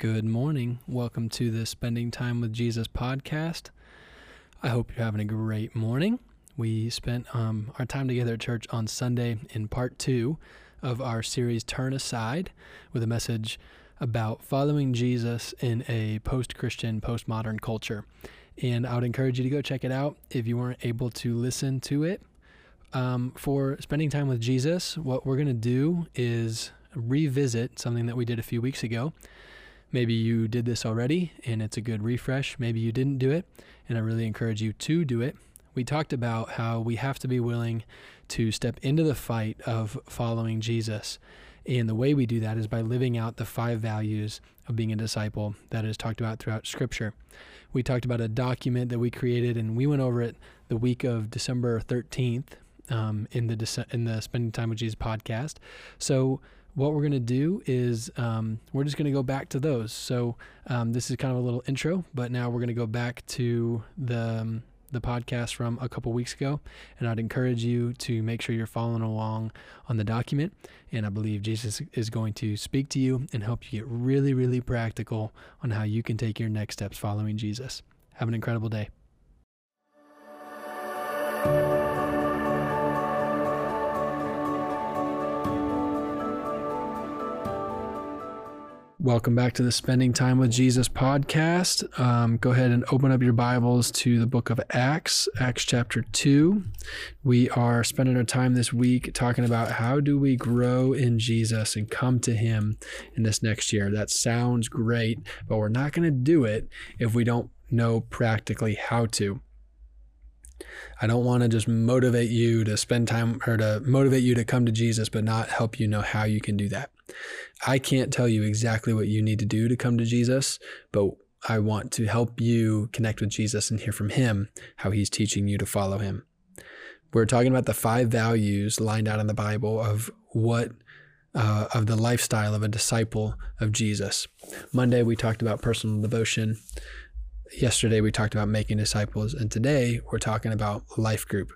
Good morning. Welcome to the Spending Time with Jesus podcast. I hope you're having a great morning. We spent um, our time together at church on Sunday in part two of our series Turn Aside with a message about following Jesus in a post Christian, postmodern culture. And I would encourage you to go check it out if you weren't able to listen to it. Um, for spending time with Jesus, what we're going to do is revisit something that we did a few weeks ago Maybe you did this already and it's a good refresh. Maybe you didn't do it, and I really encourage you to do it. We talked about how we have to be willing to step into the fight of following Jesus. And the way we do that is by living out the five values of being a disciple that is talked about throughout Scripture. We talked about a document that we created, and we went over it the week of December 13th um, in the in the Spending Time with Jesus podcast. So what we're going to do is um, we're just going to go back to those. So um, this is kind of a little intro, but now we're going to go back to the um, the podcast from a couple weeks ago, and I'd encourage you to make sure you're following along on the document. And I believe Jesus is going to speak to you and help you get really, really practical on how you can take your next steps following Jesus. Have an incredible day. Welcome back to the Spending Time with Jesus podcast. Um, go ahead and open up your Bibles to the book of Acts, Acts chapter 2. We are spending our time this week talking about how do we grow in Jesus and come to Him in this next year. That sounds great, but we're not going to do it if we don't know practically how to. I don't want to just motivate you to spend time or to motivate you to come to Jesus, but not help you know how you can do that. I can't tell you exactly what you need to do to come to Jesus, but I want to help you connect with Jesus and hear from him how he's teaching you to follow him. We're talking about the five values lined out in the Bible of what uh, of the lifestyle of a disciple of Jesus. Monday we talked about personal devotion. Yesterday we talked about making disciples, and today we're talking about life group.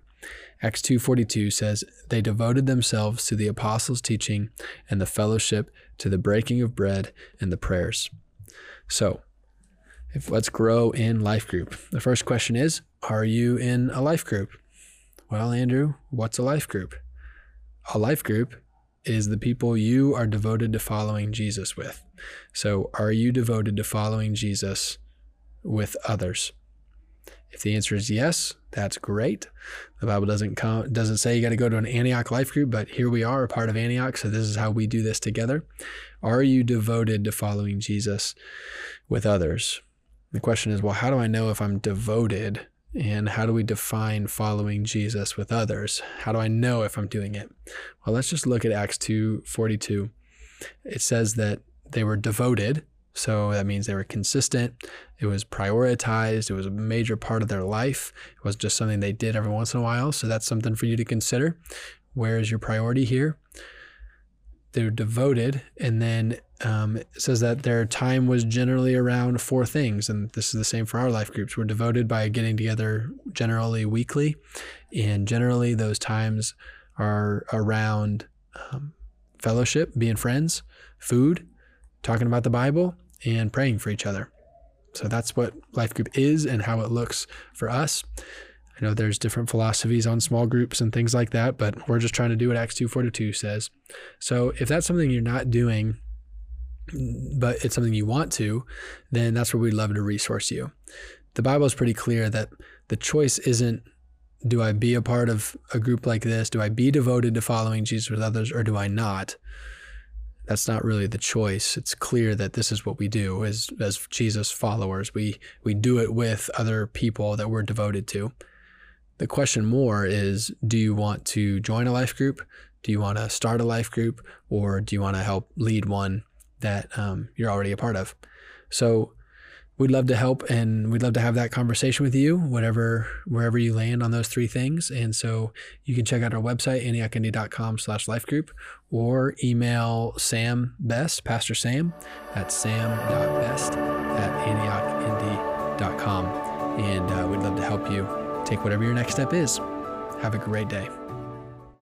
Acts 2:42 says they devoted themselves to the apostles' teaching and the fellowship, to the breaking of bread and the prayers. So, if let's grow in life group. The first question is, are you in a life group? Well, Andrew, what's a life group? A life group is the people you are devoted to following Jesus with. So, are you devoted to following Jesus with others? If the answer is yes, that's great. The Bible doesn't come, doesn't say you got to go to an Antioch life group, but here we are, a part of Antioch. So this is how we do this together. Are you devoted to following Jesus with others? The question is, well, how do I know if I'm devoted? And how do we define following Jesus with others? How do I know if I'm doing it? Well, let's just look at Acts 2:42. It says that they were devoted so that means they were consistent. It was prioritized. It was a major part of their life. It was just something they did every once in a while. So that's something for you to consider. Where is your priority here? They're devoted. And then um, it says that their time was generally around four things. And this is the same for our life groups. We're devoted by getting together generally weekly. And generally, those times are around um, fellowship, being friends, food, talking about the Bible, and praying for each other. So that's what life group is and how it looks for us. I know there's different philosophies on small groups and things like that, but we're just trying to do what Acts 2:42 says. So if that's something you're not doing, but it's something you want to, then that's where we'd love to resource you. The Bible is pretty clear that the choice isn't do I be a part of a group like this? Do I be devoted to following Jesus with others or do I not? That's not really the choice. It's clear that this is what we do as as Jesus followers. We we do it with other people that we're devoted to. The question more is do you want to join a life group? Do you want to start a life group or do you want to help lead one that um, you're already a part of? So we'd love to help and we'd love to have that conversation with you whatever wherever you land on those three things. And so you can check out our website antiochindy.com slash life group or email sam best pastor sam at sam.best at antiochindy.com and uh, we'd love to help you take whatever your next step is. Have a great day